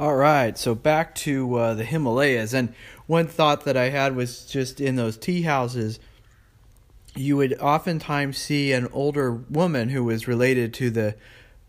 All right, so back to uh, the Himalayas, and one thought that I had was just in those tea houses, you would oftentimes see an older woman who was related to the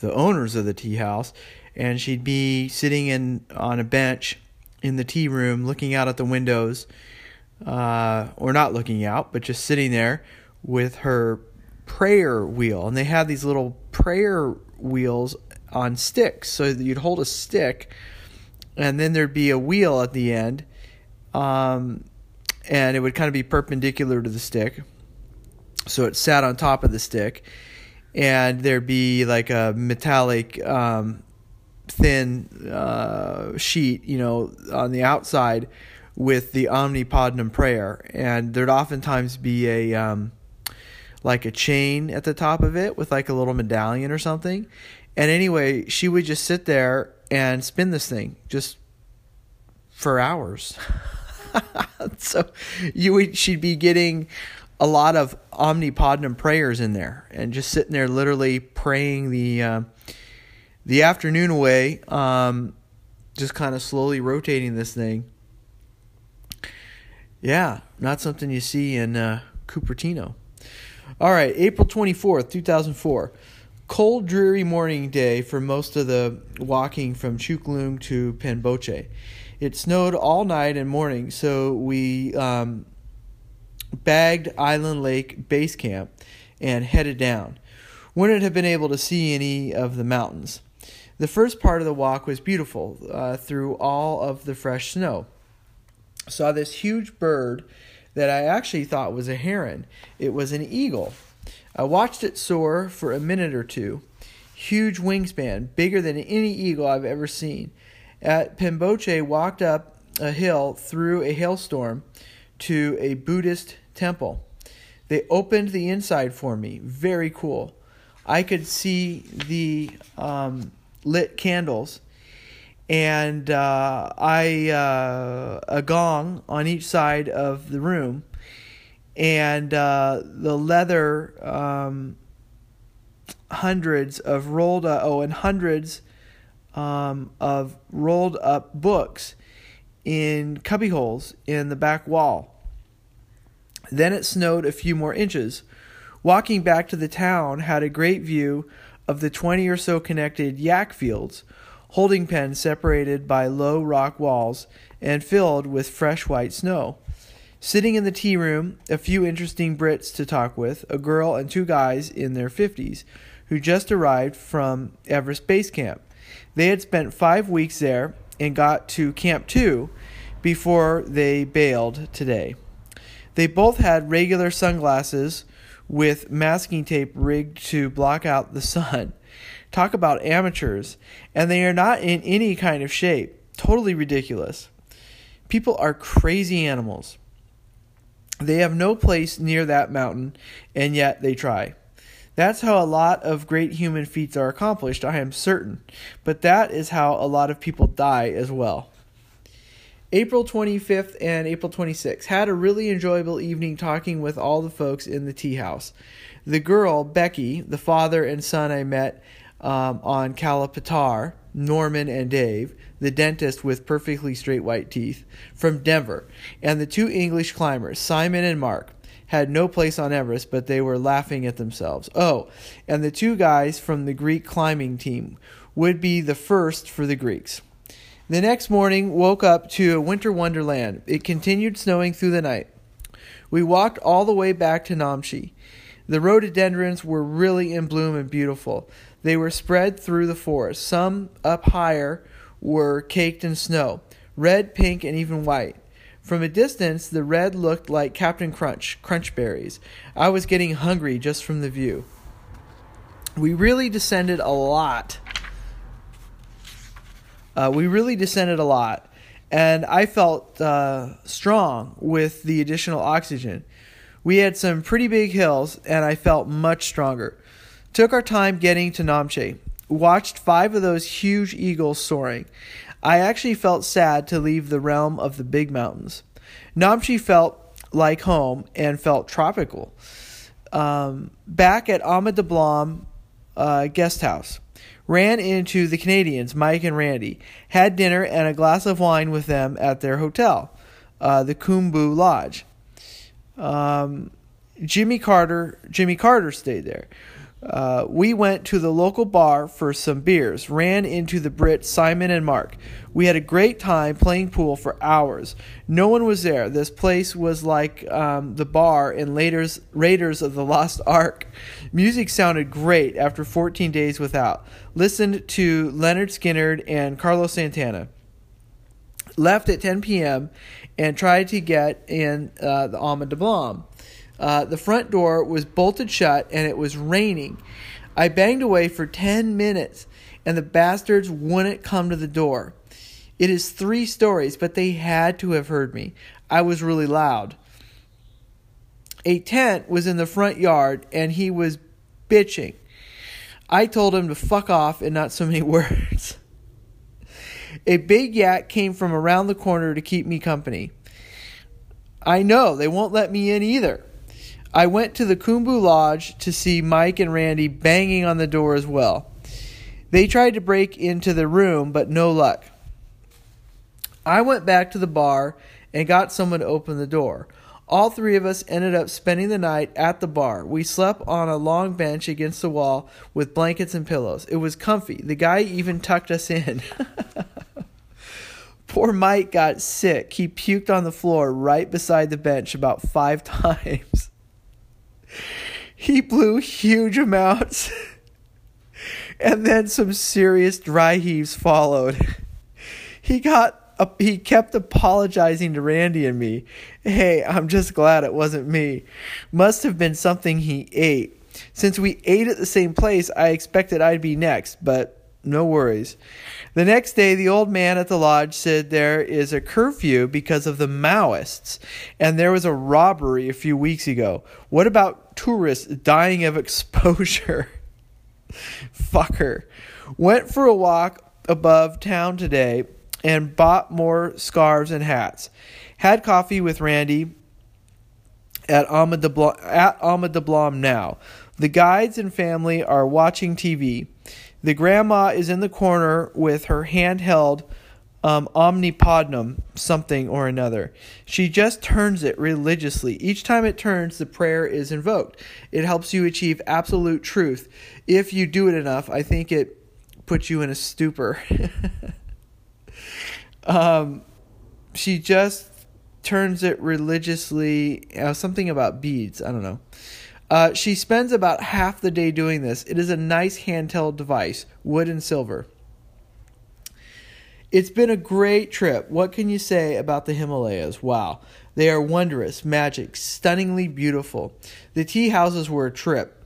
the owners of the tea house, and she'd be sitting in on a bench in the tea room, looking out at the windows, uh, or not looking out, but just sitting there with her prayer wheel, and they had these little prayer wheels on sticks, so you'd hold a stick and then there'd be a wheel at the end, um, and it would kind of be perpendicular to the stick. So it sat on top of the stick, and there'd be like a metallic, um, thin uh, sheet, you know, on the outside with the Omnipodnum prayer, and there'd oftentimes be a um, like a chain at the top of it with like a little medallion or something. And anyway, she would just sit there and spin this thing just for hours. so you would, she'd be getting a lot of Mani prayers in there and just sitting there literally praying the uh, the afternoon away um, just kind of slowly rotating this thing. Yeah not something you see in uh, Cupertino. All right April 24th 2004 cold, dreary morning day for most of the walking from Chukhung to Pangboche. It snowed all night and morning, so we um, bagged Island Lake Base Camp and headed down. Wouldn't have been able to see any of the mountains. The first part of the walk was beautiful uh, through all of the fresh snow. Saw this huge bird that I actually thought was a heron. It was an eagle I watched it soar for a minute or two. Huge wingspan, bigger than any eagle I've ever seen. At Pangboche, walked up a hill through a hailstorm to a Buddhist temple. They opened the inside for me. Very cool. I could see the um, lit candles, and uh, I uh, a gong on each side of the room and uh, the leather um, hundreds of rolled up, oh and hundreds um, of rolled up books in cubby holes in the back wall. Then it snowed a few more inches. Walking back to the town had a great view of the 20 or so connected yak fields, holding pens separated by low rock walls and filled with fresh white snow. Sitting in the tea room, a few interesting Brits to talk with, a girl and two guys in their 50s who just arrived from Everest Base Camp. They had spent five weeks there and got to Camp 2 before they bailed today. They both had regular sunglasses with masking tape rigged to block out the sun. Talk about amateurs. And they are not in any kind of shape. Totally ridiculous. People are crazy animals. They have no place near that mountain, and yet they try. That's how a lot of great human feats are accomplished, I am certain. But that is how a lot of people die as well. April 25th and April 26th. Had a really enjoyable evening talking with all the folks in the tea house. The girl, Becky, the father and son I met um, on Kala Patthar, Norman and Dave, the dentist with perfectly straight white teeth, from Denver, and the two English climbers, Simon and Mark, had no place on Everest, but they were laughing at themselves. Oh, and the two guys from the Greek climbing team would be the first for the Greeks. The next morning, woke up to a winter wonderland. It continued snowing through the night. We walked all the way back to Namche. The rhododendrons were really in bloom and beautiful. They were spread through the forest. Some up higher were caked in snow, red, pink, and even white. From a distance, the red looked like Captain Crunch, crunch berries. I was getting hungry just from the view. We really descended a lot. Uh, we really descended a lot, and I felt uh, strong with the additional oxygen. We had some pretty big hills, and I felt much stronger. Took our time getting to Namche. Watched five of those huge eagles soaring. I actually felt sad to leave the realm of the big mountains. Namche felt like home and felt tropical. Um, back at Ama Dablam uh, guest house. ran into the Canadians, Mike and Randy, had dinner and a glass of wine with them at their hotel, uh, the Khumbu Lodge. Um, Jimmy Carter, Jimmy Carter stayed there. Uh, we went to the local bar for some beers, ran into the Brits Simon and Mark. We had a great time playing pool for hours. No one was there. This place was like um, the bar in Raiders, Raiders of the Lost Ark. Music sounded great after 14 days without. Listened to Lynyrd Skynyrd and Carlos Santana. Left at 10 p.m. and tried to get in uh, the Ama Dablam. Uh, the front door was bolted shut and it was raining. I banged away for 10 minutes and the bastards wouldn't come to the door. It is three stories, but they had to have heard me. I was really loud. A tent was in the front yard and he was bitching. I told him to fuck off in not so many words. A big yak came from around the corner to keep me company. I know, they won't let me in either. I went to the Khumbu Lodge to see Mike and Randy banging on the door as well. They tried to break into the room, but no luck. I went back to the bar and got someone to open the door. All three of us ended up spending the night at the bar. We slept on a long bench against the wall with blankets and pillows. It was comfy. The guy even tucked us in. Poor Mike got sick. He puked on the floor right beside the bench about five times. He blew huge amounts. and then some serious dry heaves followed. He got uh, he kept apologizing to Randy and me. Hey, I'm just glad it wasn't me. Must have been something he ate. Since we ate at the same place, I expected I'd be next, but no worries. The next day, the old man at the lodge said there is a curfew because of the Maoists, and there was a robbery a few weeks ago. What about tourists dying of exposure? Fucker. Went for a walk above town today and bought more scarves and hats. Had coffee with Randy at Ama Dablam, at Ama Dablam now. The guides and family are watching TV. The grandma is in the corner with her handheld um, omnipodnum something or another. She just turns it religiously. Each time it turns, the prayer is invoked. It helps you achieve absolute truth. If you do it enough, I think it puts you in a stupor. Um, she just turns it religiously. Uh, something about beads. I don't know. Uh, she spends about half the day doing this. It is a nice handheld device, wood and silver. It's been a great trip. What can you say about the Himalayas? Wow. They are wondrous, magic, stunningly beautiful. The tea houses were a trip.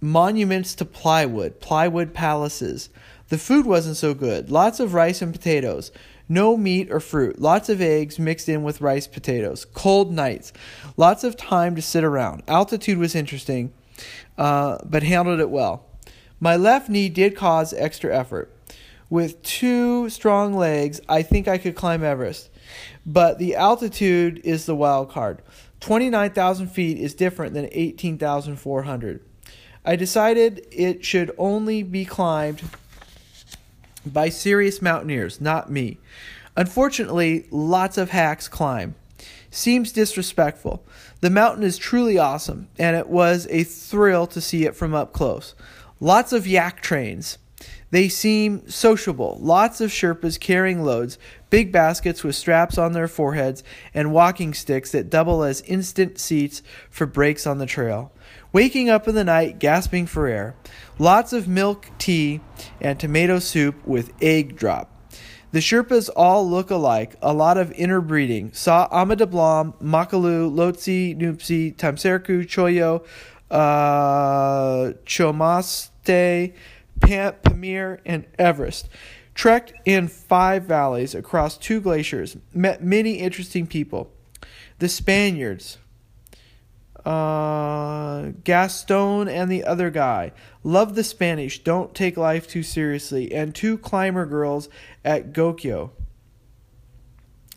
Monuments to plywood, plywood palaces, the food wasn't so good. Lots of rice and potatoes. No meat or fruit. Lots of eggs mixed in with rice potatoes. Cold nights. Lots of time to sit around. Altitude was interesting, uh, but handled it well. My left knee did cause extra effort. With two strong legs, I think I could climb Everest. But the altitude is the wild card. 29,000 feet is different than 18,400. I decided it should only be climbed by serious mountaineers, not me. Unfortunately, lots of hacks climb. Seems disrespectful. The mountain is truly awesome, and it was a thrill to see it from up close. Lots of yak trains. They seem sociable. Lots of Sherpas carrying loads, big baskets with straps on their foreheads, and walking sticks that double as instant seats for breaks on the trail waking up in the night gasping for air. Lots of milk, tea, and tomato soup with egg drop. The Sherpas all look alike, a lot of interbreeding. Saw Ama Dablam, Makalu, Lhotse, Nuptse, Thamserku, Choyo, uh, Chomaste, Pumori, and Everest. Trekked in five valleys across two glaciers. Met many interesting people. The Spaniards, uh, Gaston and the other guy. Love the Spanish. Don't take life too seriously. And two climber girls at Gokyo.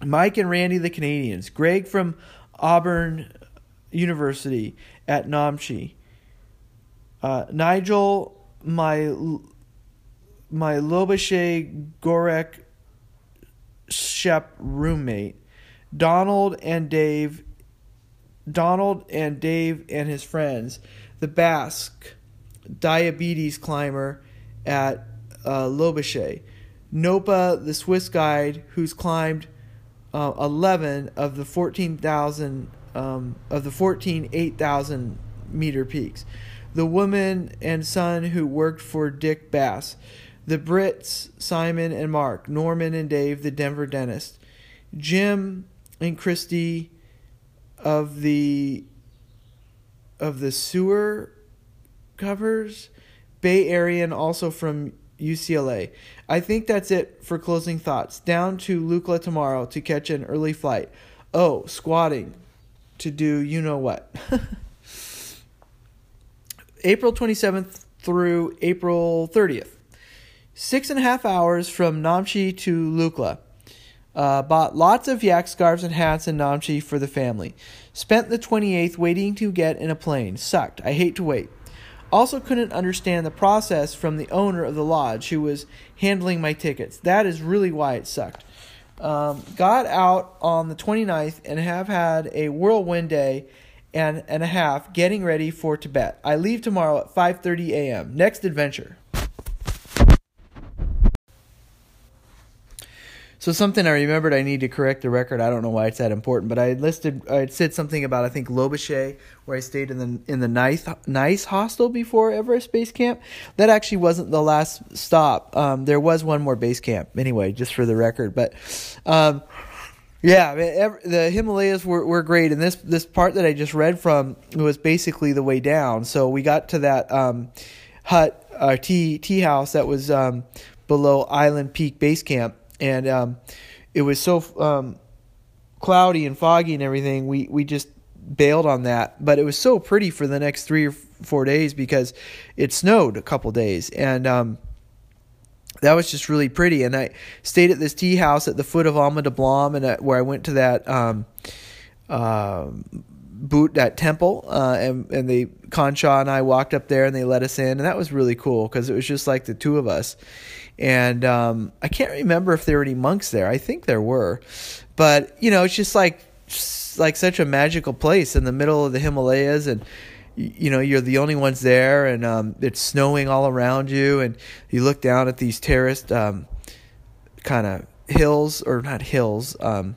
Mike and Randy, the Canadians. Greg from Auburn University at Namche. Uh, Nigel, my my Lobuche Gorak Shep roommate, Donald and Dave. Donald and Dave and his friends, the Basque diabetes climber at uh, Lobuche, Nopa, the Swiss guide who's climbed uh, 11 of the 14,000 um, of the 14 8,000 meter peaks. The woman and son who worked for Dick Bass. The Brits, Simon and Mark. Norman and Dave, the Denver dentist. Jim and Christy of the of the sewer covers. Bay Area and also from UCLA. I think that's it for closing thoughts. Down to Lukla tomorrow to catch an early flight. Oh, squatting to do you know what. April 27th through April 30th. Six and a half hours from Namche to Lukla. Uh, bought lots of yak scarves and hats in Namche for the family. Spent the 28th waiting to get in a plane. Sucked. I hate to wait. Also, couldn't understand the process from the owner of the lodge who was handling my tickets. That is really why it sucked. Um, got out on the 29th and have had a whirlwind day and, and a half getting ready for Tibet. I leave tomorrow at 5:30 a.m. Next adventure. So something I remembered I need to correct the record. I don't know why it's that important, but I listed I said something about I think Lobuche where I stayed in the in the nice nice hostel before Everest Base Camp. That actually wasn't the last stop. Um, there was one more base camp anyway, just for the record. But um, yeah, the Himalayas were, were great, and this this part that I just read from was basically the way down. So we got to that um, hut, our uh, tea tea house that was um, below Island Peak Base Camp and um, it was so um, cloudy and foggy and everything. We we just bailed on that, but it was so pretty for the next three or four days because it snowed a couple days, and um, that was just really pretty. And I stayed at this tea house at the foot of Ama Dablam, and uh, where I went to that. Um, uh, boot that temple uh, and and they Concha and I walked up there and they let us in and that was really cool because it was just like the two of us and um, I can't remember if there were any monks there. I think there were, but you know, it's just like like such a magical place in the middle of the Himalayas, and you know, you're the only ones there, and um, it's snowing all around you, and you look down at these terraced um, kind of hills or not hills. Um,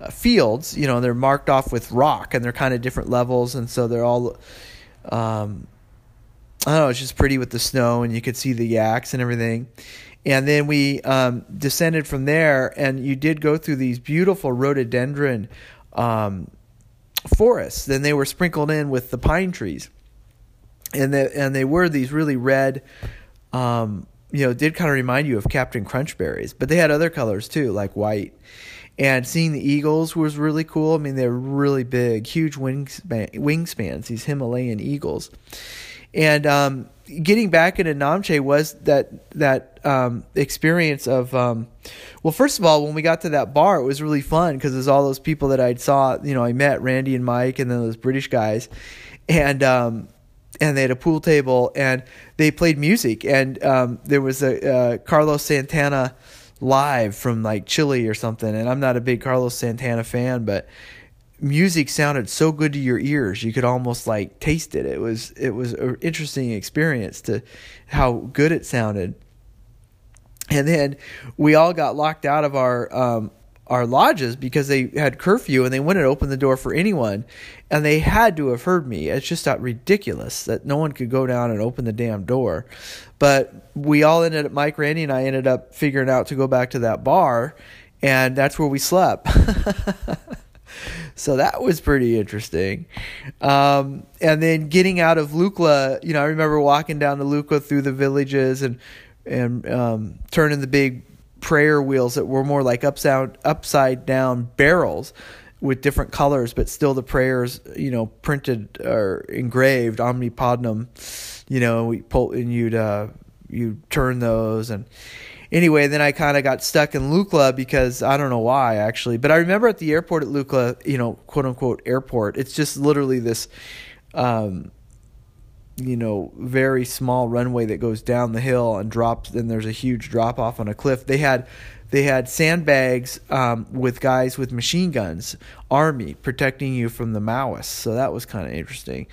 uh, fields, you know, they're marked off with rock and they're kind of different levels, and so they're all um, I don't know, it's just pretty with the snow, and you could see the yaks and everything. And then we um, descended from there, and you did go through these beautiful rhododendron um, forests. Then they were sprinkled in with the pine trees, and they, and they were these really red. Um, you know, did kind of remind you of Captain Crunch berries, but they had other colors too, like white. And seeing the eagles was really cool. I mean, they're really big, huge wingspan, wingspans. These Himalayan eagles and um, getting back into Namche was that that um, experience of um, well, first of all, when we got to that bar, it was really fun because there's all those people that I'd saw, you know, I met Randy and Mike, and then those British guys, and um, and they had a pool table and they played music, and um, there was a uh, Carlos Santana live from like Chile or something, and I'm not a big Carlos Santana fan, but music sounded so good to your ears you could almost like taste it. It was it was an interesting experience to how good it sounded. And then we all got locked out of our um, our lodges because they had curfew and they wouldn't open the door for anyone and they had to have heard me. It's just not ridiculous that no one could go down and open the damn door. But we all ended up mike randy and i ended up figuring out to go back to that bar and that's where we slept so that was pretty interesting. Um, and then getting out of Lukla, you know, I remember walking down to Lukla through the villages and and um, turning the big prayer wheels that were more like upside upside down barrels with different colors, but still the prayers, you know, printed or engraved Omni Padme. You know, we pull and you'd uh, you turn those and anyway, then I kind of got stuck in Lukla because I don't know why actually, but I remember at the airport at Lukla, you know, quote unquote airport. It's just literally this. Um, you know very small runway that goes down the hill and drops and there's a huge drop off on a cliff they had they had sandbags um, with guys with machine guns army protecting you from the maoists so that was kind of interesting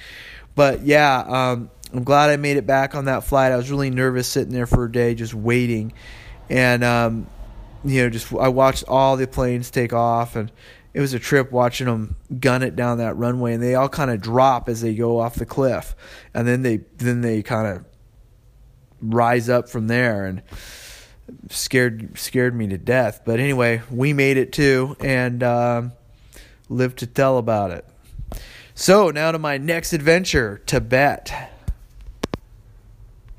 but yeah um, i'm glad i made it back on that flight i was really nervous sitting there for a day just waiting and um, you know just i watched all the planes take off and it was a trip watching them gun it down that runway, and they all kind of drop as they go off the cliff, and then they then they kind of rise up from there and scared scared me to death. But anyway, we made it too, and um, lived to tell about it. So now to my next adventure, Tibet.